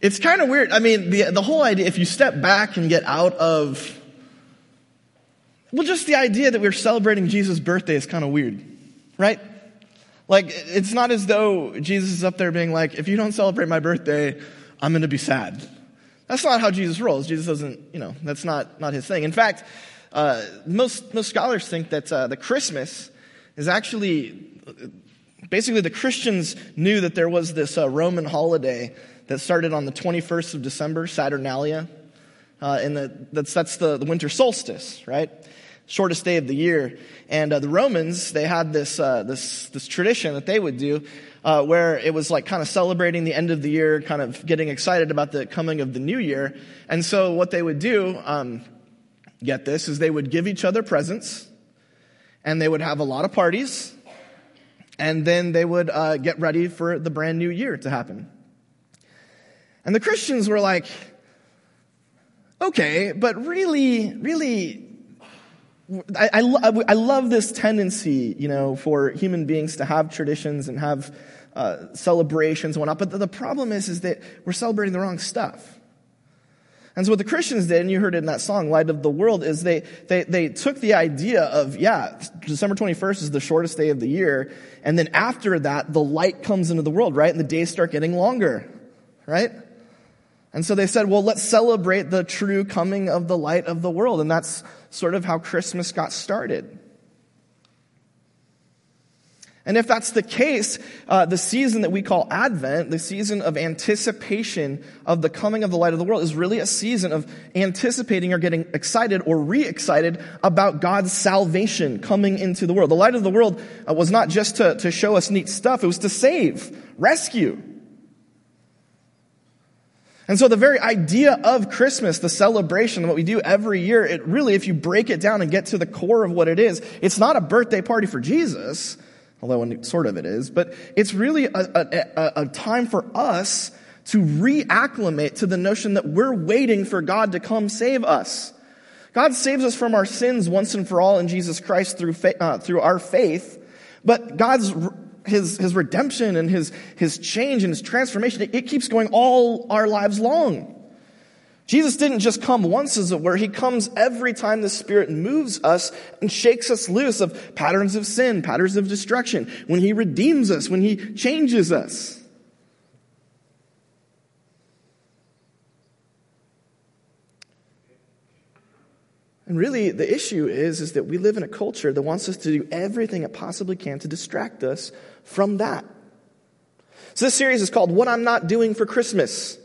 It's kind of weird. I mean, the, the whole idea, if you step back and get out of, well, just the idea that we're celebrating Jesus' birthday is kind of weird, right? Like, it's not as though Jesus is up there being like, if you don't celebrate my birthday, I'm going to be sad. That's not how Jesus rolls. Jesus doesn't, you know, that's not, not his thing. In fact, uh, most, most scholars think that uh, the Christmas is actually, basically, the Christians knew that there was this uh, Roman holiday that started on the 21st of December, Saturnalia. Uh, and the, that's, that's the, the winter solstice, right? Shortest day of the year. And uh, the Romans, they had this, uh, this, this tradition that they would do uh, where it was like kind of celebrating the end of the year, kind of getting excited about the coming of the new year. And so what they would do, um, get this, is they would give each other presents and they would have a lot of parties and then they would uh, get ready for the brand new year to happen. And the Christians were like, okay, but really, really, I, I, I, love this tendency, you know, for human beings to have traditions and have uh, celebrations and whatnot. But the, the problem is, is that we're celebrating the wrong stuff. And so what the Christians did, and you heard it in that song, Light of the World, is they, they, they took the idea of, yeah, December 21st is the shortest day of the year. And then after that, the light comes into the world, right? And the days start getting longer, right? And so they said, well, let's celebrate the true coming of the light of the world. And that's sort of how Christmas got started. And if that's the case, uh, the season that we call Advent, the season of anticipation of the coming of the light of the world, is really a season of anticipating or getting excited or re excited about God's salvation coming into the world. The light of the world uh, was not just to, to show us neat stuff, it was to save, rescue. And so the very idea of Christmas, the celebration, what we do every year, it really, if you break it down and get to the core of what it is, it's not a birthday party for Jesus, although sort of it is, but it's really a, a, a time for us to reacclimate to the notion that we're waiting for God to come save us. God saves us from our sins once and for all in Jesus Christ through, uh, through our faith, but God's his, his redemption and his, his change and his transformation, it, keeps going all our lives long. Jesus didn't just come once, as it were. He comes every time the Spirit moves us and shakes us loose of patterns of sin, patterns of destruction, when He redeems us, when He changes us. And really, the issue is, is that we live in a culture that wants us to do everything it possibly can to distract us from that. So this series is called What I'm Not Doing for Christmas.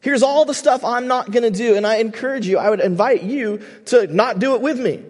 Here's all the stuff I'm not going to do, and I encourage you, I would invite you to not do it with me.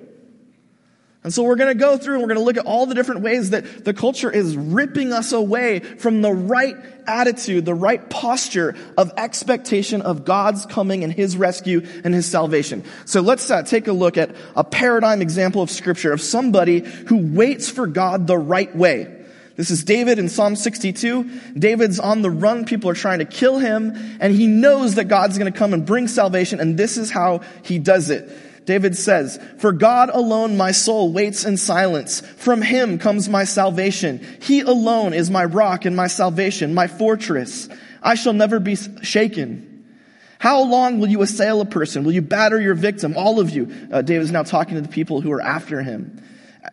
And so we're going to go through and we're going to look at all the different ways that the culture is ripping us away from the right attitude, the right posture of expectation of God's coming and His rescue and His salvation. So let's uh, take a look at a paradigm example of scripture of somebody who waits for God the right way. This is David in Psalm 62. David's on the run. People are trying to kill him and he knows that God's going to come and bring salvation and this is how he does it. David says, For God alone my soul waits in silence. From him comes my salvation. He alone is my rock and my salvation, my fortress. I shall never be shaken. How long will you assail a person? Will you batter your victim? All of you. Uh, David is now talking to the people who are after him.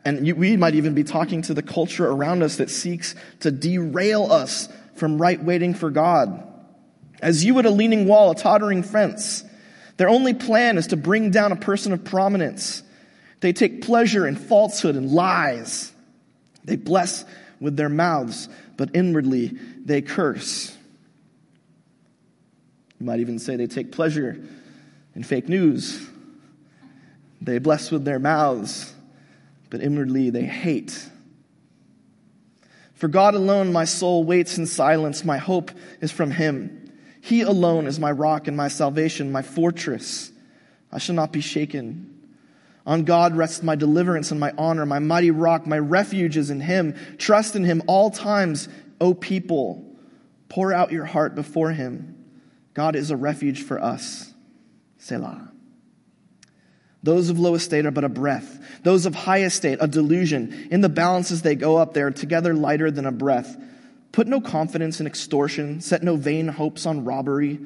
And you, we might even be talking to the culture around us that seeks to derail us from right waiting for God. As you would a leaning wall, a tottering fence, their only plan is to bring down a person of prominence. They take pleasure in falsehood and lies. They bless with their mouths, but inwardly they curse. You might even say they take pleasure in fake news. They bless with their mouths, but inwardly they hate. For God alone my soul waits in silence. My hope is from Him. He alone is my rock and my salvation, my fortress. I shall not be shaken. On God rests my deliverance and my honor, my mighty rock, my refuge is in Him. Trust in Him all times, O people. Pour out your heart before Him. God is a refuge for us. Selah. Those of low estate are but a breath. Those of high estate, a delusion. In the balances they go up, they are together lighter than a breath. Put no confidence in extortion, set no vain hopes on robbery.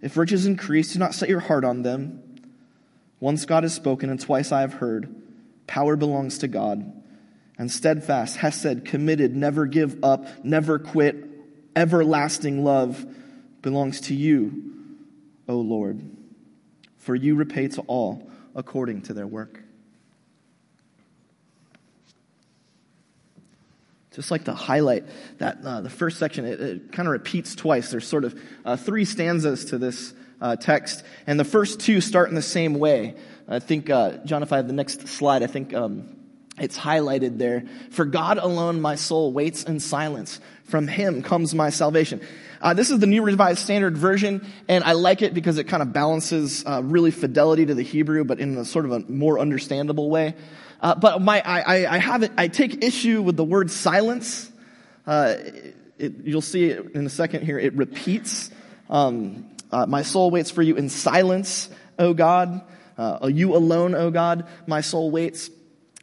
If riches increase, do not set your heart on them. Once God has spoken, and twice I have heard. Power belongs to God. And steadfast, hesed, committed, never give up, never quit, everlasting love belongs to you, O Lord. For you repay to all according to their work. Just like to highlight that uh, the first section, it, it kind of repeats twice. There's sort of uh, three stanzas to this uh, text, and the first two start in the same way. I think, uh, John, if I have the next slide, I think um, it's highlighted there. For God alone my soul waits in silence. From him comes my salvation. Uh, this is the New Revised Standard Version, and I like it because it kind of balances uh, really fidelity to the Hebrew, but in a sort of a more understandable way. Uh, but my, I, I have it, I take issue with the word silence. Uh, it, you'll see it in a second here. It repeats. Um, uh, my soul waits for you in silence, O God. Uh, you alone, O God, my soul waits.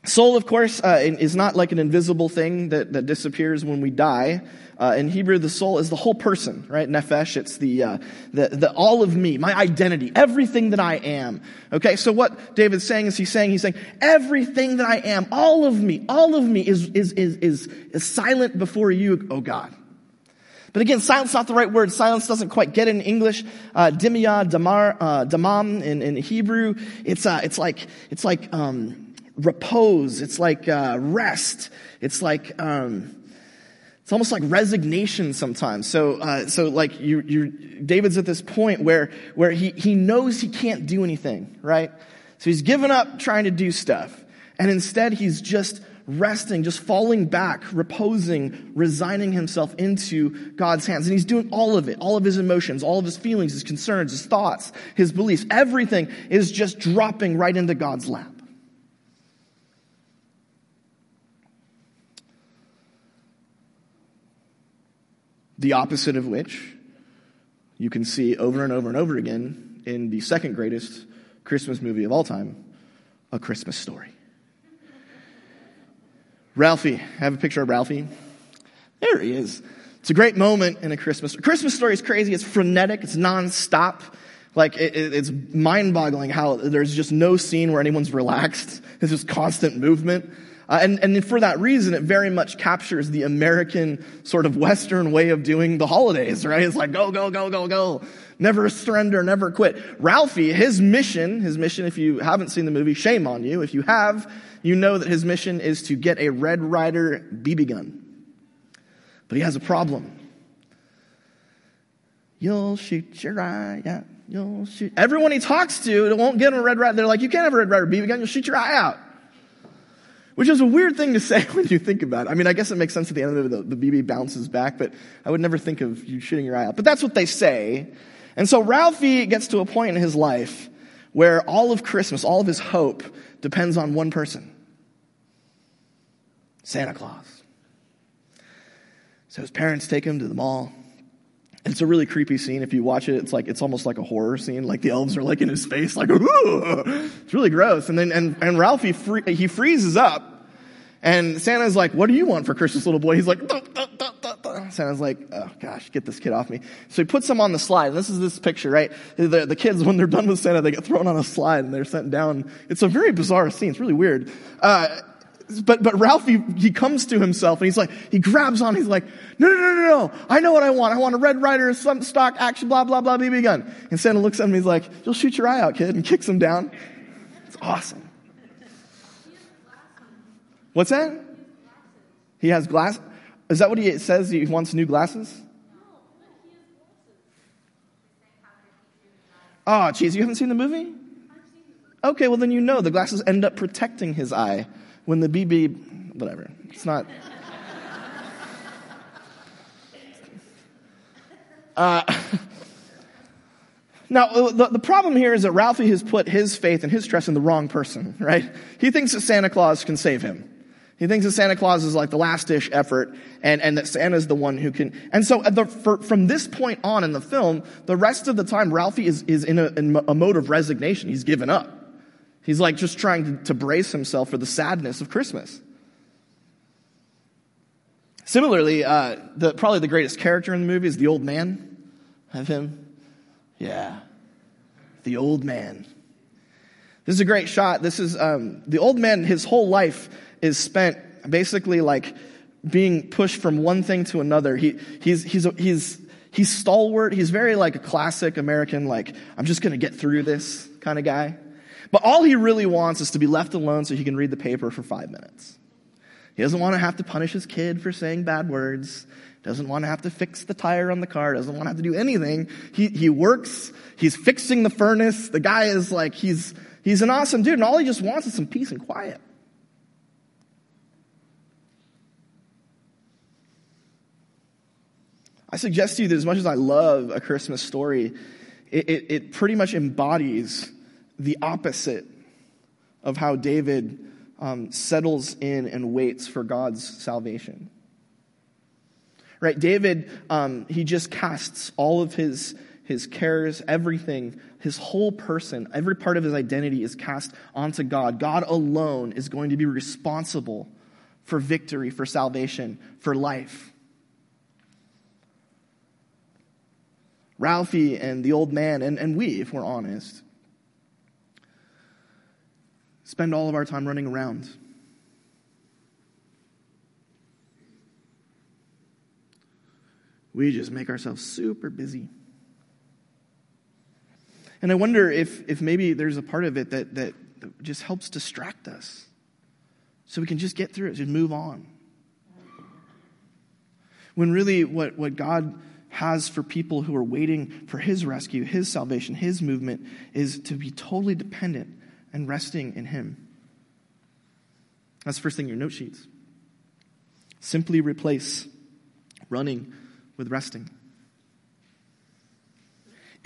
Soul, of course, uh, is not like an invisible thing that, that disappears when we die. Uh, in Hebrew, the soul is the whole person, right? Nefesh, it's the, uh, the, the all of me, my identity, everything that I am. Okay, so what David's saying is he's saying, he's saying, everything that I am, all of me, all of me is, is, is, is, is silent before you, oh God. But again, silence not the right word. Silence doesn't quite get in English. Uh, dimia, damar, uh, damam in, in Hebrew. It's, uh, it's like, it's like, um, repose. It's like, uh, rest. It's like, um, it's almost like resignation sometimes. So, uh, so like you, you, David's at this point where, where he, he knows he can't do anything, right? So he's given up trying to do stuff. And instead he's just resting, just falling back, reposing, resigning himself into God's hands. And he's doing all of it, all of his emotions, all of his feelings, his concerns, his thoughts, his beliefs. Everything is just dropping right into God's lap. The opposite of which you can see over and over and over again in the second greatest Christmas movie of all time, A Christmas Story. Ralphie, I have a picture of Ralphie. There he is. It's a great moment in a Christmas. Christmas story is crazy. It's frenetic. It's nonstop. Like it, it, it's mind-boggling how there's just no scene where anyone's relaxed. It's just constant movement. Uh, and, and for that reason, it very much captures the American sort of Western way of doing the holidays, right? It's like go, go, go, go, go. Never surrender, never quit. Ralphie, his mission, his mission, if you haven't seen the movie, shame on you. If you have, you know that his mission is to get a Red Ryder BB gun. But he has a problem. You'll shoot your eye out. You'll shoot. Everyone he talks to won't get him a Red Ryder. They're like, you can't have a Red Ryder BB gun. You'll shoot your eye out. Which is a weird thing to say when you think about it. I mean, I guess it makes sense at the end of it, the, the BB bounces back, but I would never think of you shooting your eye out. But that's what they say. And so Ralphie gets to a point in his life where all of Christmas, all of his hope depends on one person. Santa Claus. So his parents take him to the mall. It's a really creepy scene. If you watch it, it's like, it's almost like a horror scene. Like the elves are like in his face, like, Ooh! it's really gross. And then, and, and Ralphie, free, he freezes up. And Santa's like, what do you want for Christmas, little boy? He's like, duh, duh, duh, Santa's like, oh gosh, get this kid off me. So he puts him on the slide. And this is this picture, right? The, the kids, when they're done with Santa, they get thrown on a slide and they're sent down. It's a very bizarre scene. It's really weird. Uh, but, but Ralph, he, comes to himself and he's like, he grabs on, he's like, no, no, no, no, no, I know what I want. I want a Red Ryder, some stock action, blah, blah, blah, BB gun. And Santa looks at him, he's like, you'll shoot your eye out, kid, and kicks him down. It's awesome. What's that? He has glass. Is that what he says? He wants new glasses? Oh, geez, you haven't seen the movie? Okay, well then you know the glasses end up protecting his eye when the BB, whatever. It's not. Uh, now, uh, the, the problem here is that Ralphie has put his faith and his trust in the wrong person, right? He thinks that Santa Claus can save him. He thinks that Santa Claus is like the last dish effort and, and that Santa's the one who can. And so the, for, from this point on in the film, the rest of the time, Ralphie is, is in, a, in a mode of resignation. He's given up. He's like just trying to, to brace himself for the sadness of Christmas. Similarly, uh, the, probably the greatest character in the movie is the old man. Have him? Yeah. The old man. This is a great shot. This is um, the old man, his whole life is spent basically like being pushed from one thing to another. He, he's, he's, he's, he's stalwart. He's very like a classic American, like, I'm just going to get through this kind of guy. But all he really wants is to be left alone so he can read the paper for five minutes. He doesn't want to have to punish his kid for saying bad words. Doesn't want to have to fix the tire on the car. Doesn't want to have to do anything. He, he works. He's fixing the furnace. The guy is like, he's, he's an awesome dude and all he just wants is some peace and quiet. I suggest to you that as much as I love a Christmas story, it, it, it pretty much embodies the opposite of how David um, settles in and waits for God's salvation. Right? David, um, he just casts all of his, his cares, everything, his whole person, every part of his identity is cast onto God. God alone is going to be responsible for victory, for salvation, for life. Ralphie and the old man, and, and we, if we're honest, spend all of our time running around. We just make ourselves super busy. And I wonder if, if maybe there's a part of it that, that just helps distract us so we can just get through it, just move on. When really, what, what God has for people who are waiting for His rescue, His salvation, His movement is to be totally dependent and resting in Him. That's the first thing in your note sheets. Simply replace running with resting.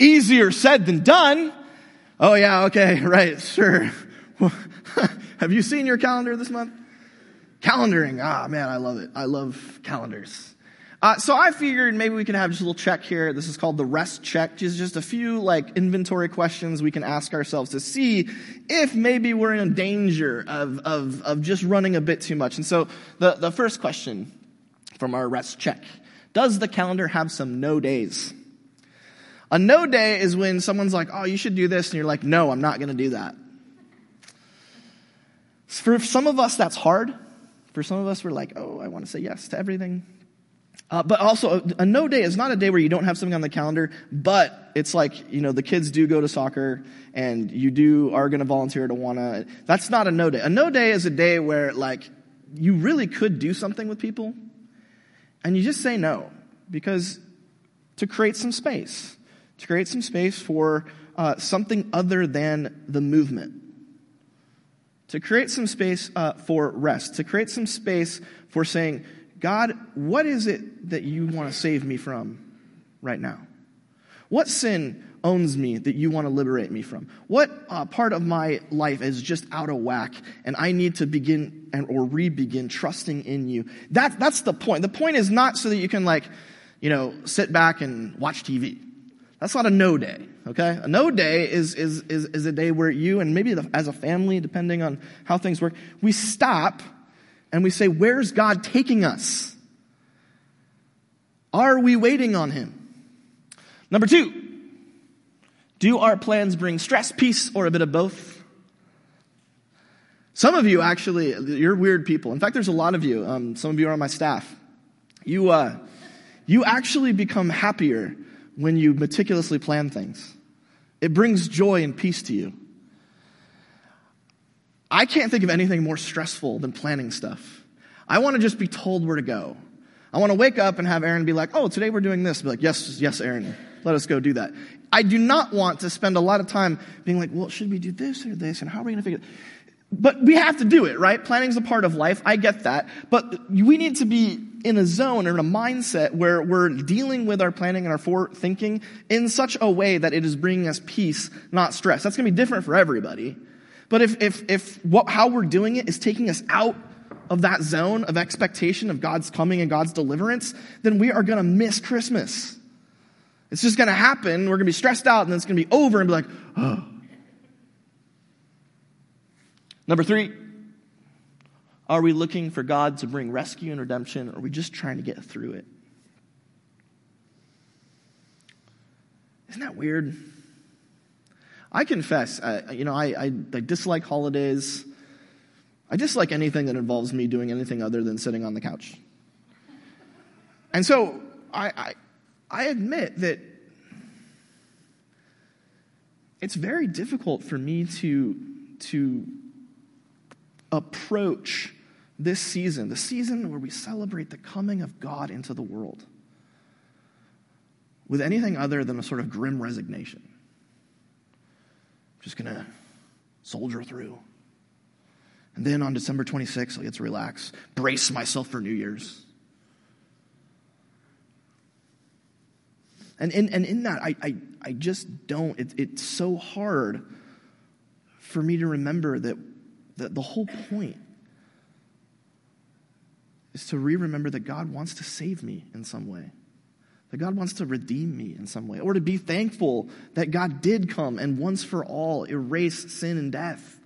Easier said than done. Oh, yeah, okay, right, sure. Have you seen your calendar this month? Calendaring. Ah, man, I love it. I love calendars. Uh, so I figured maybe we can have just a little check here. This is called the rest check. Just, just a few like inventory questions we can ask ourselves to see if maybe we're in danger of, of, of just running a bit too much. And so the, the first question from our rest check. Does the calendar have some no days? A no day is when someone's like, oh, you should do this. And you're like, no, I'm not going to do that. For some of us, that's hard. For some of us, we're like, oh, I want to say yes to everything. Uh, but also, a, a, no day is not a day where you don't have something on the calendar, but it's like, you know, the kids do go to soccer and you do are going to volunteer to want to. That's not a no day. A no day is a day where, like, you really could do something with people and you just say no because to create some space, to create some space for uh, something other than the movement to create some space uh, for rest, to create some space for saying, God, what is it that you want to save me from right now? What sin owns me that you want to liberate me from? What uh, part of my life is just out of whack and I need to begin and, or re-begin trusting in you? That, that's the point. The point is not so that you can like, you know, sit back and watch TV. That's not a no day, okay? A no day is, is, is, is a day where you and maybe the, as a family, depending on how things work, we stop and we say, Where's God taking us? Are we waiting on Him? Number two, do our plans bring stress, peace, or a bit of both? Some of you actually, you're weird people. In fact, there's a lot of you. Um, some of you are on my staff. You, uh, you actually become happier when you meticulously plan things. It brings joy and peace to you. I can't think of anything more stressful than planning stuff. I want to just be told where to go. I want to wake up and have Aaron be like, oh, today we're doing this. Be like, yes, yes, Aaron, let us go do that. I do not want to spend a lot of time being like, well, should we do this or this? And how are we going to figure it? But we have to do it, right? Planning is a part of life. I get that. But we need to be in a zone or in a mindset where we're dealing with our planning and our forward thinking in such a way that it is bringing us peace, not stress. That's going to be different for everybody. But if, if, if what, how we're doing it is taking us out of that zone of expectation of God's coming and God's deliverance, then we are going to miss Christmas. It's just going to happen. We're going to be stressed out and then it's going to be over and be like, oh. Number three, Are we looking for God to bring rescue and redemption, or are we just trying to get through it? Isn't that weird? I confess, uh, you know, I, I, I dislike holidays. I dislike anything that involves me doing anything other than sitting on the couch. And so I, I, I admit that it's very difficult for me to, to approach this season, the season where we celebrate the coming of God into the world, with anything other than a sort of grim resignation. Just going to soldier through. And then on December 26th, I get to relax, brace myself for New Year's. And in, and in that, I, I, I just don't, it, it's so hard for me to remember that, that the whole point is to re remember that God wants to save me in some way, that God wants to redeem me in some way, or to be thankful that God did come and once for all erase sin and death.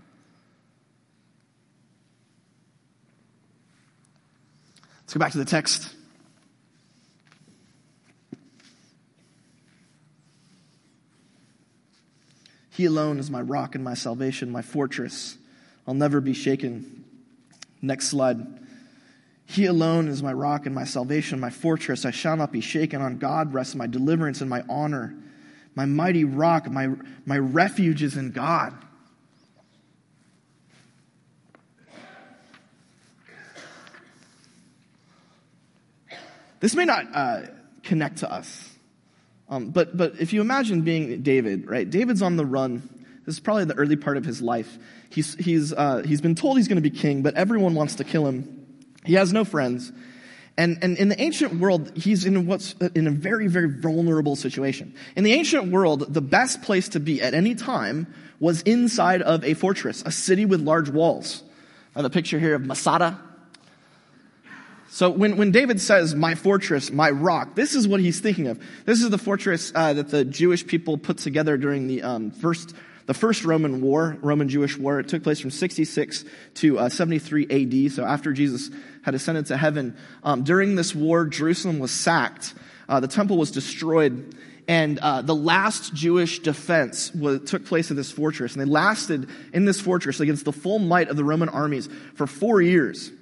Let's go back to the text. He alone is my rock and my salvation, my fortress. I'll never be shaken. Next slide. He alone is my rock and my salvation, my fortress. I shall not be shaken. On God rests my deliverance and my honor. My mighty rock, my, my refuge is in God. This may not uh, connect to us um, but, but if you imagine being David, right? David's on the run. This is probably the early part of his life. He's, he's, uh, he's been told he's going to be king, but everyone wants to kill him. He has no friends. And, and in the ancient world, he's in what's in a very, very vulnerable situation. In the ancient world, the best place to be at any time was inside of a fortress, a city with large walls. I have a picture here of Masada, so when, when David says, my fortress, my rock, this is what he's thinking of. This is the fortress uh, that the Jewish people put together during the um, first, the first Roman war, Roman Jewish war. It took place from 66 to uh, 73 AD, so after Jesus had ascended to heaven. Um, during this war, Jerusalem was sacked. Uh, the temple was destroyed. And uh, the last Jewish defense was, took place at this fortress. And they lasted in this fortress against the full might of the Roman armies for four years.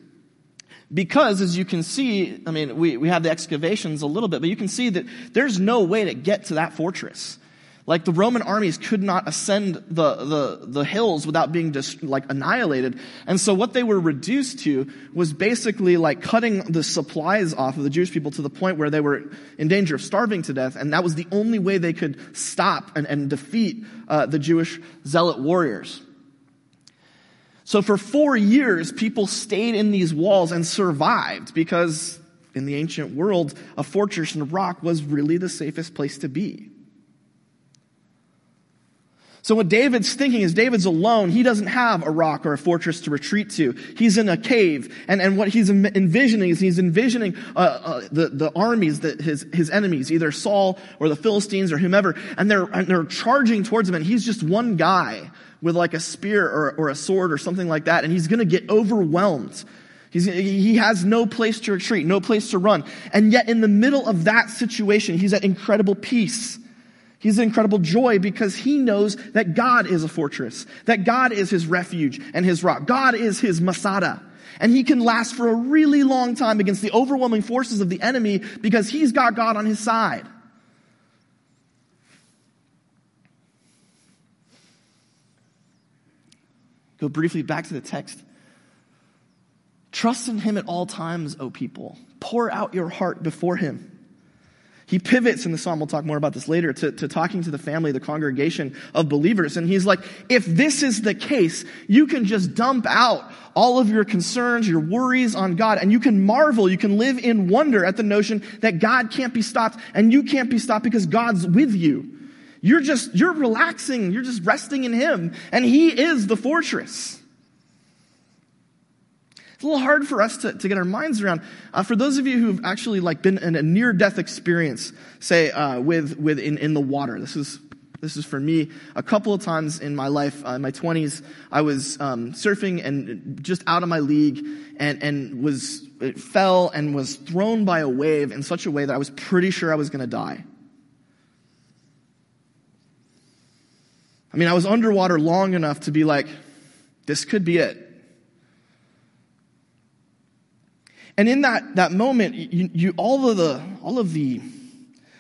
Because, as you can see, I mean, we, we have the excavations a little bit, but you can see that there's no way to get to that fortress. Like the Roman armies could not ascend the, the, the hills without being just like annihilated. And so what they were reduced to was basically like cutting the supplies off of the Jewish people to the point where they were in danger of starving to death. And that was the only way they could stop and, and defeat uh, the Jewish zealot warriors. So for four years, people stayed in these walls and survived because in the ancient world, a fortress in a rock was really the safest place to be. So what David's thinking is David's alone. He doesn't have a rock or a fortress to retreat to. He's in a cave. And, and what he's envisioning is he's envisioning uh, uh, the, the armies, that his, his enemies, either Saul or the Philistines or whomever, and they're, and they're charging towards him and he's just one guy with like a spear or, or a sword or something like that, and he's going to get overwhelmed. He's, he has no place to retreat, no place to run. And yet, in the middle of that situation, he's at incredible peace. He's an incredible joy because he knows that God is a fortress, that God is his refuge and his rock. God is his Masada. And he can last for a really long time against the overwhelming forces of the enemy because he's got God on his side. Go briefly back to the text. Trust in him at all times, O people. Pour out your heart before him. He pivots in the psalm, we'll talk more about this later, to, to talking to the family, the congregation of believers. And he's like, if this is the case, you can just dump out all of your concerns, your worries on God, and you can marvel, you can live in wonder at the notion that God can't be stopped, and you can't be stopped because God's with you. You're just, you're relaxing. You're just resting in Him. And He is the fortress. It's a little hard for us to, to get our minds around. Uh, for those of you who've actually like been in a near death experience, say, uh, with, with in, in the water, this is This is for me. A couple of times in my life, uh, in my 20s, I was um, surfing and just out of my league and, and was, fell and was thrown by a wave in such a way that I was pretty sure I was going to die. I mean, I was underwater long enough to be like, this could be it. And in that, that moment, you, you, all of the, all of the,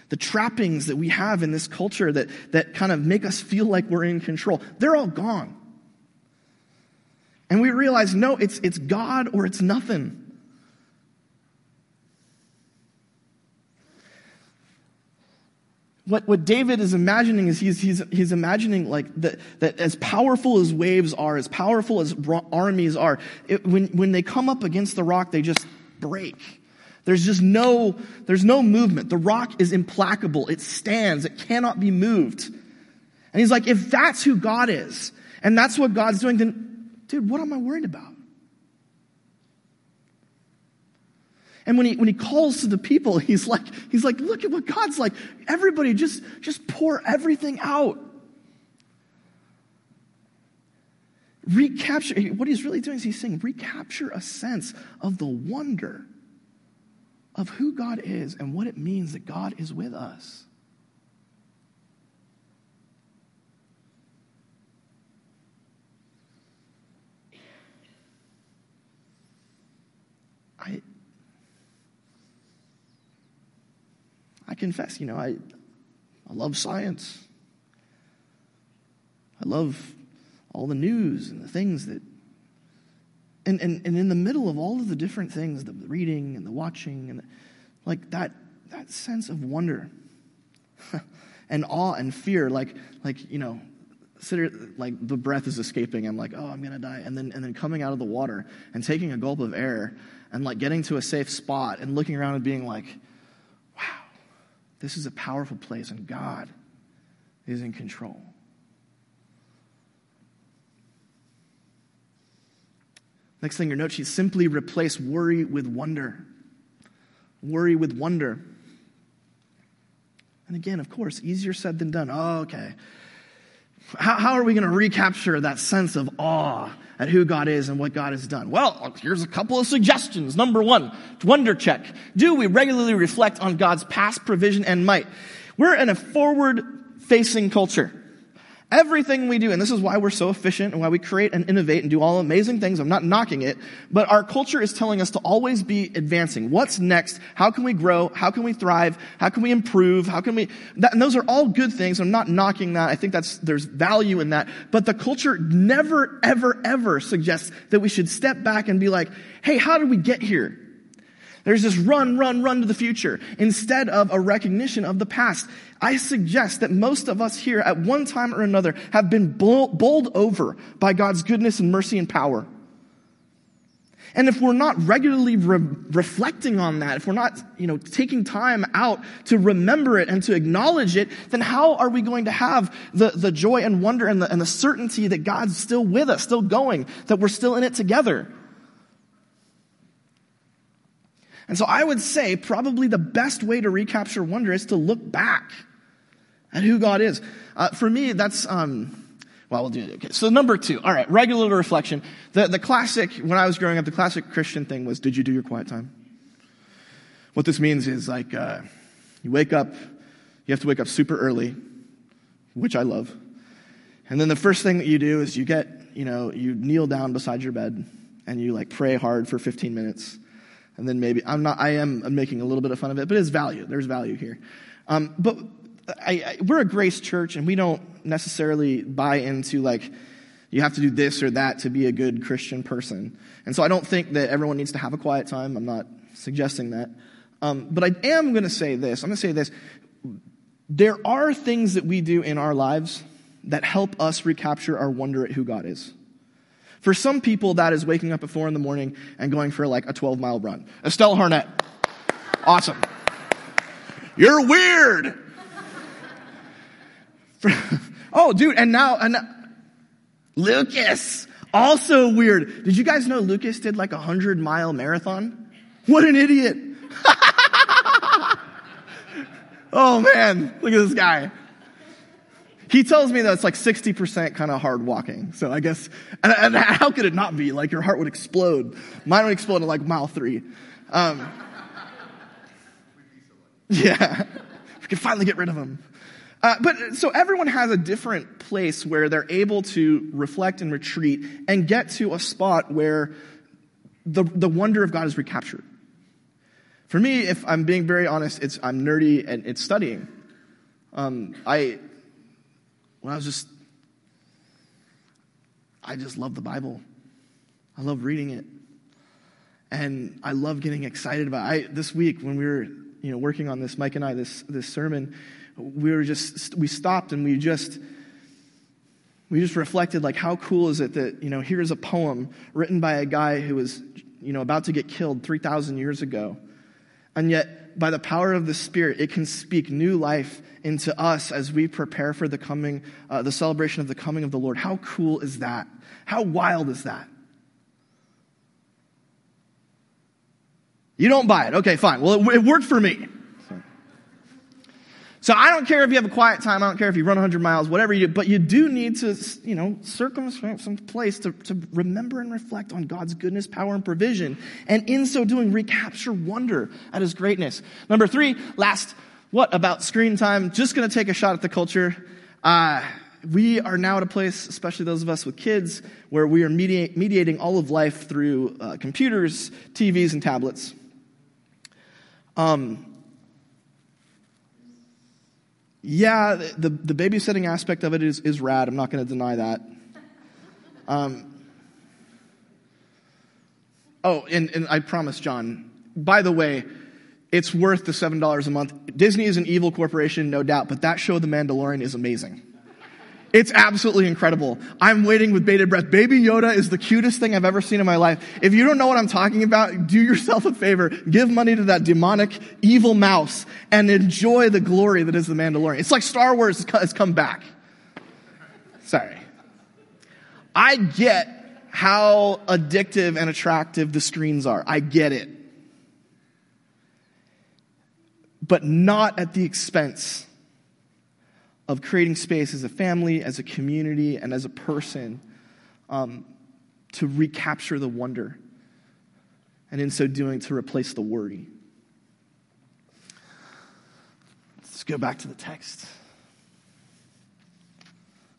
the trappings that we have in this culture that, that kind of make us feel like we're in control, they're all gone. And we realize, no, it's, it's God or it's nothing. What, what David is imagining is he's, he's, he's imagining like that, that as powerful as waves are, as powerful as armies are, it, when, when they come up against the rock, they just break. There's just no, there's no movement. The rock is implacable. It stands. It cannot be moved. And he's like, if that's who God is, and that's what God's doing, then, dude, what am I worried about? And when he, when he calls to the people, he's like, he's like, look at what God's like. Everybody just, just pour everything out. Recapture, what he's really doing is he's saying, recapture a sense of the wonder of who God is and what it means that God is with us. I, I confess, you know, I, I love science. I love all the news and the things that. And, and, and in the middle of all of the different things, the reading and the watching, and the, like that, that sense of wonder and awe and fear, like, like you know, like the breath is escaping. I'm like, oh, I'm gonna die, and then and then coming out of the water and taking a gulp of air and like getting to a safe spot and looking around and being like, Wow, this is a powerful place, and God is in control. Next thing your note sheet simply replace worry with wonder. Worry with wonder. And again, of course, easier said than done. Oh, okay. How, how are we going to recapture that sense of awe at who God is and what God has done? Well, here's a couple of suggestions. Number one, wonder check. Do we regularly reflect on God's past provision and might? We're in a forward facing culture. Everything we do, and this is why we're so efficient and why we create and innovate and do all amazing things. I'm not knocking it, but our culture is telling us to always be advancing. What's next? How can we grow? How can we thrive? How can we improve? How can we, that, and those are all good things. I'm not knocking that. I think that's, there's value in that. But the culture never, ever, ever suggests that we should step back and be like, hey, how did we get here? There's this run, run, run to the future instead of a recognition of the past. I suggest that most of us here at one time or another have been bowled over by God's goodness and mercy and power. And if we're not regularly re- reflecting on that, if we're not, you know, taking time out to remember it and to acknowledge it, then how are we going to have the, the joy and wonder and the, and the certainty that God's still with us, still going, that we're still in it together? And so I would say probably the best way to recapture wonder is to look back at who God is. Uh, for me, that's, um, well, we'll do it. Okay. So number two. All right. Regular reflection. The, the classic, when I was growing up, the classic Christian thing was, did you do your quiet time? What this means is like, uh, you wake up, you have to wake up super early, which I love. And then the first thing that you do is you get, you know, you kneel down beside your bed and you like pray hard for 15 minutes and then maybe I'm not. I am making a little bit of fun of it, but it's value. There's value here. Um, but I, I, we're a grace church, and we don't necessarily buy into like you have to do this or that to be a good Christian person. And so I don't think that everyone needs to have a quiet time. I'm not suggesting that. Um, but I am going to say this. I'm going to say this. There are things that we do in our lives that help us recapture our wonder at who God is. For some people, that is waking up at four in the morning and going for like a 12 mile run. Estelle Harnett. Awesome. You're weird. oh, dude, and now, and Lucas. Also weird. Did you guys know Lucas did like a hundred mile marathon? What an idiot. oh man, look at this guy. He tells me that it's like 60% kind of hard walking. So I guess, and, and, how could it not be? Like your heart would explode. Mine would explode at like mile three. Um, yeah. We could finally get rid of him. Uh, but so everyone has a different place where they're able to reflect and retreat and get to a spot where the, the wonder of God is recaptured. For me, if I'm being very honest, it's, I'm nerdy and it's studying. Um, I, when I was just, I just love the Bible. I love reading it. And I love getting excited about it. I, this week when we were, you know, working on this, Mike and I, this, this sermon, we were just, we stopped and we just, we just reflected like how cool is it that, you know, here's a poem written by a guy who was, you know, about to get killed 3,000 years ago. And yet, by the power of the Spirit, it can speak new life into us as we prepare for the coming, uh, the celebration of the coming of the Lord. How cool is that? How wild is that? You don't buy it. Okay, fine. Well, it, it worked for me. So I don't care if you have a quiet time. I don't care if you run 100 miles, whatever you do, but you do need to, you know, circumstance some place to, to remember and reflect on God's goodness, power, and provision. And in so doing, recapture wonder at his greatness. Number three, last what about screen time? Just going to take a shot at the culture. Uh, we are now at a place, especially those of us with kids, where we are mediate, mediating all of life through uh, computers, TVs, and tablets. Um, yeah, the, the babysitting aspect of it is, is rad. I'm not going to deny that. Um, oh, and, and I promise, John, by the way, it's worth the $7 a month. Disney is an evil corporation, no doubt, but that show, The Mandalorian, is amazing. It's absolutely incredible. I'm waiting with bated breath. Baby Yoda is the cutest thing I've ever seen in my life. If you don't know what I'm talking about, do yourself a favor. Give money to that demonic, evil mouse and enjoy the glory that is the Mandalorian. It's like Star Wars has come back. Sorry. I get how addictive and attractive the screens are. I get it but not at the expense of creating space as a family, as a community, and as a person um, to recapture the wonder. And in so doing, to replace the worry. Let's go back to the text.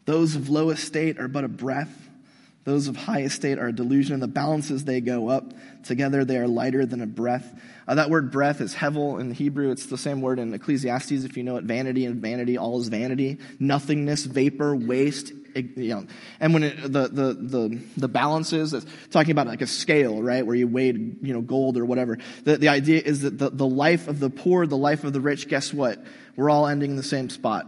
Those of low estate are but a breath. Those of high estate are a delusion. and The balances they go up. Together they are lighter than a breath. Uh, that word breath is hevel in Hebrew. It's the same word in Ecclesiastes, if you know it. Vanity and vanity, all is vanity. Nothingness, vapor, waste. You know. And when it, the, the, the, the balances, it's talking about like a scale, right, where you weighed, you know, gold or whatever. The, the idea is that the, the life of the poor, the life of the rich, guess what? We're all ending in the same spot.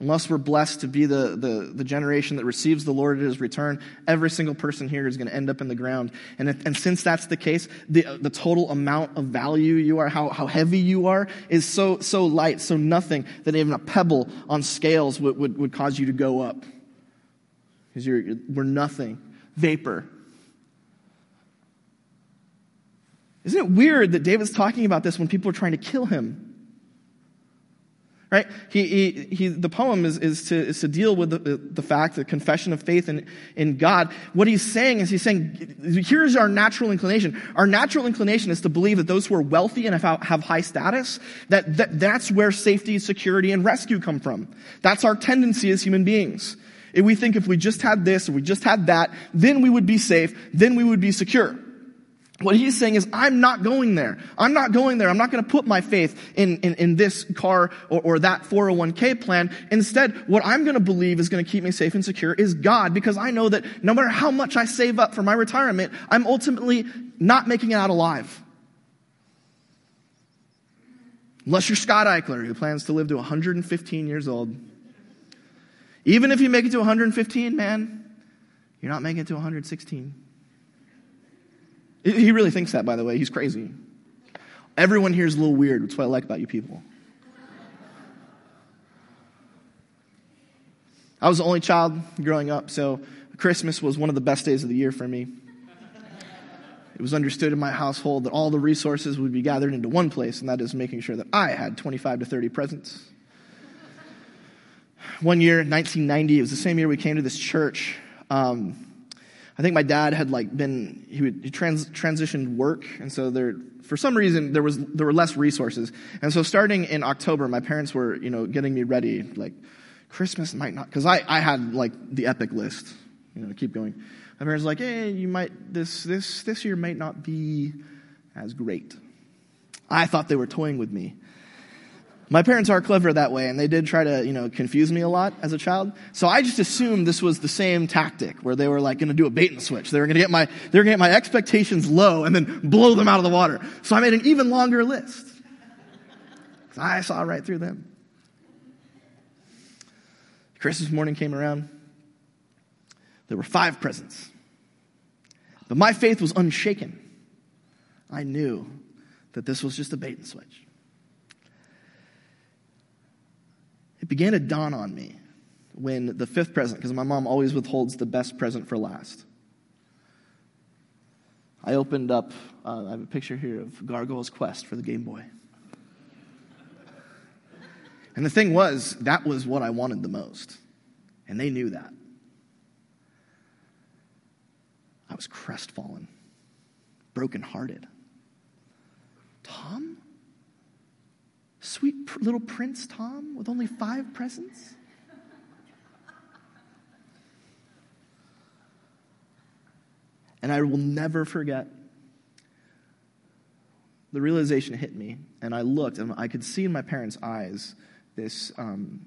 Unless we're blessed to be the, the, the, generation that receives the Lord at his return, every single person here is going to end up in the ground. And, if, and since that's the case, the, the total amount of value you are, how, how heavy you are, is so, so light, so nothing, that even a pebble on scales would, would, would cause you to go up. Because you're, we're nothing. Vapor. Isn't it weird that David's talking about this when people are trying to kill him? Right? He, he, he, the poem is, is, to, is to deal with the, the fact, the confession of faith in, in God. What he's saying is he's saying, here's our natural inclination. Our natural inclination is to believe that those who are wealthy and have, have high status, that, that that's where safety, security, and rescue come from. That's our tendency as human beings. If we think if we just had this, or we just had that, then we would be safe, then we would be secure. What he's saying is, I'm not going there. I'm not going there. I'm not going to put my faith in, in, in this car or, or that 401k plan. Instead, what I'm going to believe is going to keep me safe and secure is God because I know that no matter how much I save up for my retirement, I'm ultimately not making it out alive. Unless you're Scott Eichler, who plans to live to 115 years old. Even if you make it to 115, man, you're not making it to 116. He really thinks that, by the way. He's crazy. Everyone here is a little weird. That's what I like about you people. I was the only child growing up, so Christmas was one of the best days of the year for me. It was understood in my household that all the resources would be gathered into one place, and that is making sure that I had 25 to 30 presents. one year, 1990, it was the same year we came to this church. Um, I think my dad had like been he, would, he trans, transitioned work, and so there for some reason there was there were less resources, and so starting in October, my parents were you know getting me ready like Christmas might not because I I had like the epic list, you know, keep going. My parents were like, hey, you might this this this year might not be as great. I thought they were toying with me. My parents are clever that way, and they did try to, you know, confuse me a lot as a child. So I just assumed this was the same tactic where they were like going to do a bait and switch. They were going to get my, they were going to get my expectations low and then blow them out of the water. So I made an even longer list. I saw right through them. Christmas morning came around. There were five presents. But my faith was unshaken. I knew that this was just a bait and switch. It began to dawn on me when the fifth present, because my mom always withholds the best present for last. I opened up, uh, I have a picture here of Gargoyle's Quest for the Game Boy. And the thing was, that was what I wanted the most. And they knew that. I was crestfallen, brokenhearted. Tom? Sweet little Prince Tom with only five presents? And I will never forget the realization hit me, and I looked, and I could see in my parents' eyes this, um,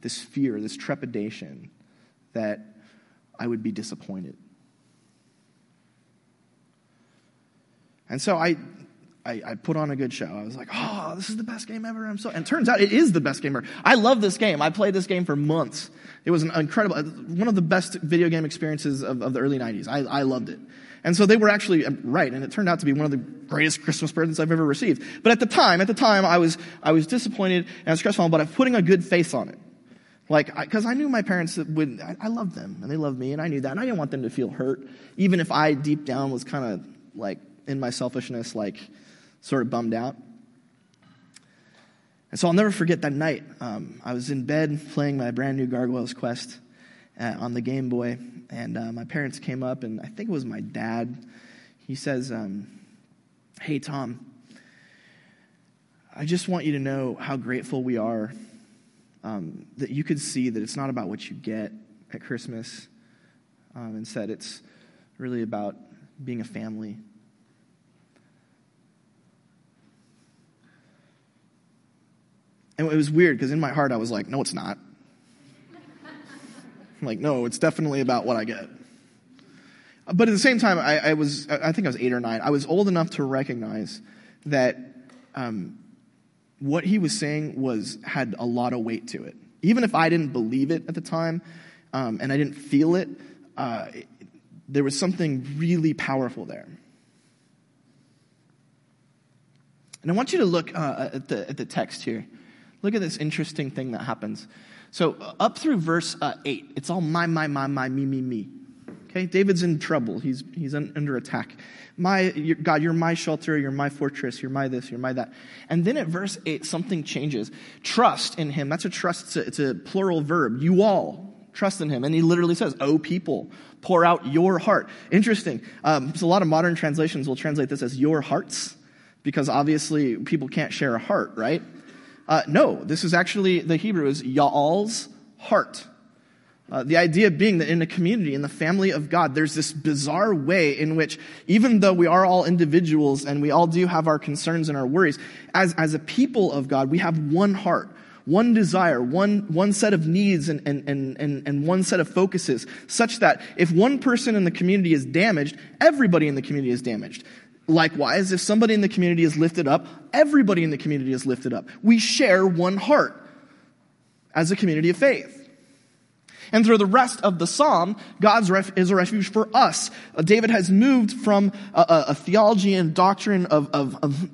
this fear, this trepidation that I would be disappointed. And so I, I, I, put on a good show. I was like, oh, this is the best game ever. I'm so, and turns out it is the best game ever. I love this game. I played this game for months. It was an incredible, one of the best video game experiences of, of the early 90s. I, I loved it. And so they were actually uh, right, and it turned out to be one of the greatest Christmas presents I've ever received. But at the time, at the time, I was, I was disappointed and crestfallen, but I'm putting a good face on it. Like, because I, I, knew my parents would, I, I loved them, and they loved me, and I knew that, and I didn't want them to feel hurt, even if I deep down was kind of like, in my selfishness, like, sort of bummed out. And so I'll never forget that night. Um, I was in bed playing my brand new Gargoyles Quest uh, on the Game Boy, and uh, my parents came up, and I think it was my dad. He says, um, Hey, Tom, I just want you to know how grateful we are um, that you could see that it's not about what you get at Christmas. Um, instead, it's really about being a family And it was weird because in my heart I was like, no, it's not. I'm like, no, it's definitely about what I get. But at the same time, I, I, was, I think I was eight or nine. I was old enough to recognize that um, what he was saying was, had a lot of weight to it. Even if I didn't believe it at the time um, and I didn't feel it, uh, there was something really powerful there. And I want you to look uh, at, the, at the text here. Look at this interesting thing that happens. So, uh, up through verse uh, 8, it's all my, my, my, my, me, me, me. Okay? David's in trouble. He's, he's under attack. My, God, you're my shelter. You're my fortress. You're my this. You're my that. And then at verse 8, something changes. Trust in him. That's a trust. It's a, it's a plural verb. You all trust in him. And he literally says, Oh, people, pour out your heart. Interesting. Um, so a lot of modern translations will translate this as your hearts because obviously people can't share a heart, right? Uh, no, this is actually, the Hebrew is Ya'al's heart. Uh, the idea being that in a community, in the family of God, there's this bizarre way in which, even though we are all individuals and we all do have our concerns and our worries, as, as a people of God, we have one heart, one desire, one, one set of needs and, and, and, and one set of focuses, such that if one person in the community is damaged, everybody in the community is damaged. Likewise, if somebody in the community is lifted up, everybody in the community is lifted up. We share one heart as a community of faith. And through the rest of the psalm, God is a refuge for us. Uh, David has moved from a, a, a theology and doctrine of, of, of,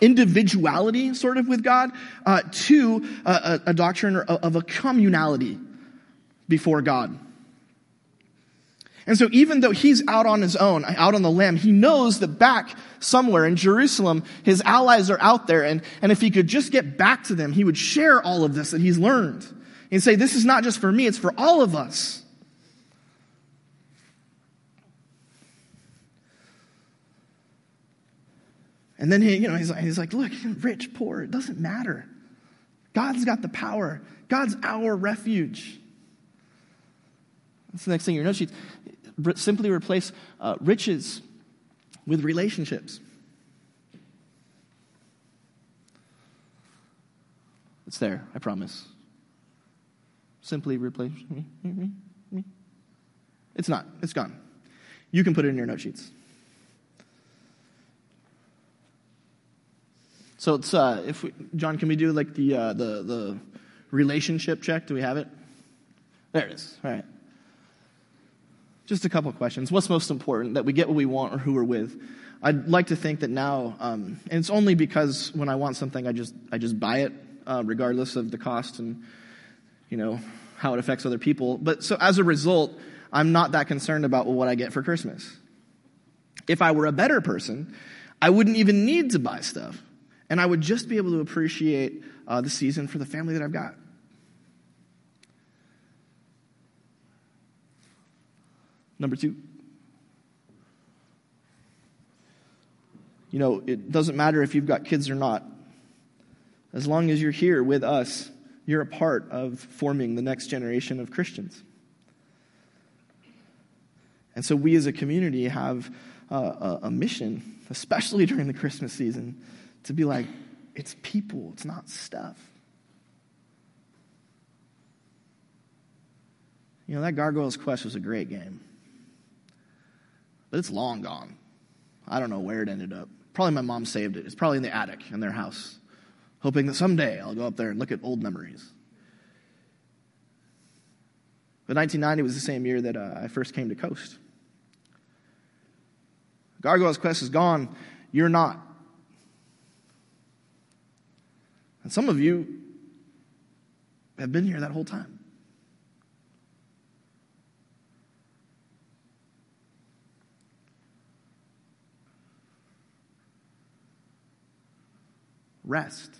individuality, sort of, with God, uh, to a, a doctrine of a communality before God. And so even though he's out on his own, out on the lam, he knows that back somewhere in Jerusalem, his allies are out there. And, and if he could just get back to them, he would share all of this that he's learned. and say, This is not just for me, it's for all of us. And then he, you know, he's like, he's like, look, rich, poor, it doesn't matter. God's got the power. God's our refuge. That's the next thing in your. Simply replace uh, riches with relationships. It's there, I promise. Simply replace me, me, me. It's not. It's gone. You can put it in your note sheets. So it's uh, if we, John, can we do like the uh, the the relationship check? Do we have it? There it is. All right. Just a couple questions. What's most important? That we get what we want or who we're with. I'd like to think that now, um, and it's only because when I want something, I just I just buy it, uh, regardless of the cost and you know how it affects other people. But so as a result, I'm not that concerned about what I get for Christmas. If I were a better person, I wouldn't even need to buy stuff. And I would just be able to appreciate uh, the season for the family that I've got. Number two. You know, it doesn't matter if you've got kids or not. As long as you're here with us, you're a part of forming the next generation of Christians. And so we as a community have a, a mission, especially during the Christmas season, to be like, it's people, it's not stuff. You know, that Gargoyles Quest was a great game. But it's long gone. I don't know where it ended up. Probably my mom saved it. It's probably in the attic in their house, hoping that someday I'll go up there and look at old memories. But 1990 was the same year that uh, I first came to Coast. Gargoyles Quest is gone. You're not. And some of you have been here that whole time. Rest,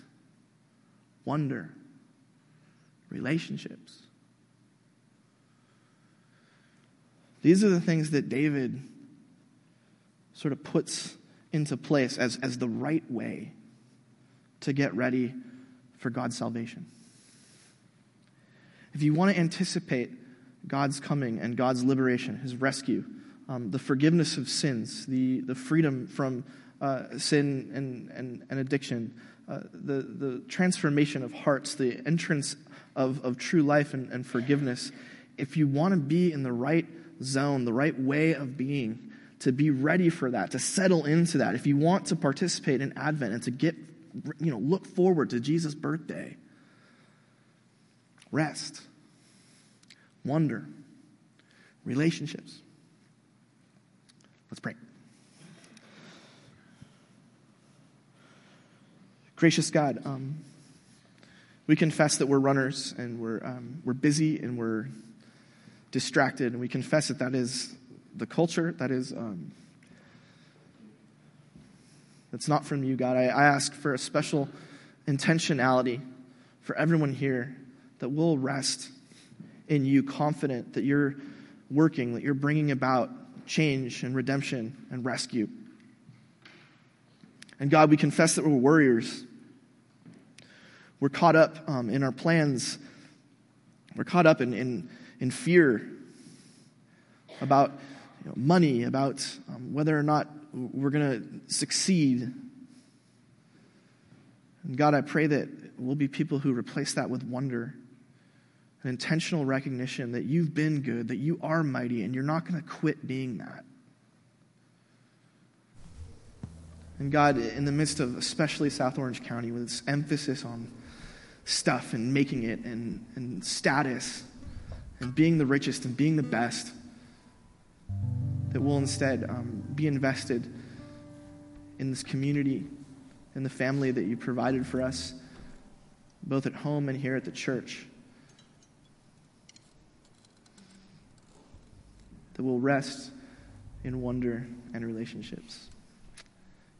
wonder, relationships. These are the things that David sort of puts into place as, as the right way to get ready for God's salvation. If you want to anticipate God's coming and God's liberation, his rescue, um, the forgiveness of sins, the, the freedom from uh, sin and, and, and addiction, uh, the, the transformation of hearts, the entrance of, of true life and, and forgiveness, if you want to be in the right zone, the right way of being, to be ready for that, to settle into that, if you want to participate in Advent and to get you know, look forward to Jesus' birthday. Rest, wonder, relationships. Let's pray. Gracious God, um, we confess that we're runners and we're, um, we're busy and we're distracted, and we confess that that is the culture, that is um, that's not from you, God. I, I ask for a special intentionality for everyone here that will rest in you, confident that you're working, that you're bringing about change and redemption and rescue. And God, we confess that we're warriors. We're caught up um, in our plans. We're caught up in, in, in fear about you know, money, about um, whether or not we're going to succeed. And God, I pray that we'll be people who replace that with wonder, an intentional recognition that you've been good, that you are mighty, and you're not going to quit being that. And God, in the midst of especially South Orange County, with its emphasis on stuff and making it and, and status and being the richest and being the best, that we'll instead um, be invested in this community and the family that you provided for us, both at home and here at the church. That we'll rest in wonder and relationships.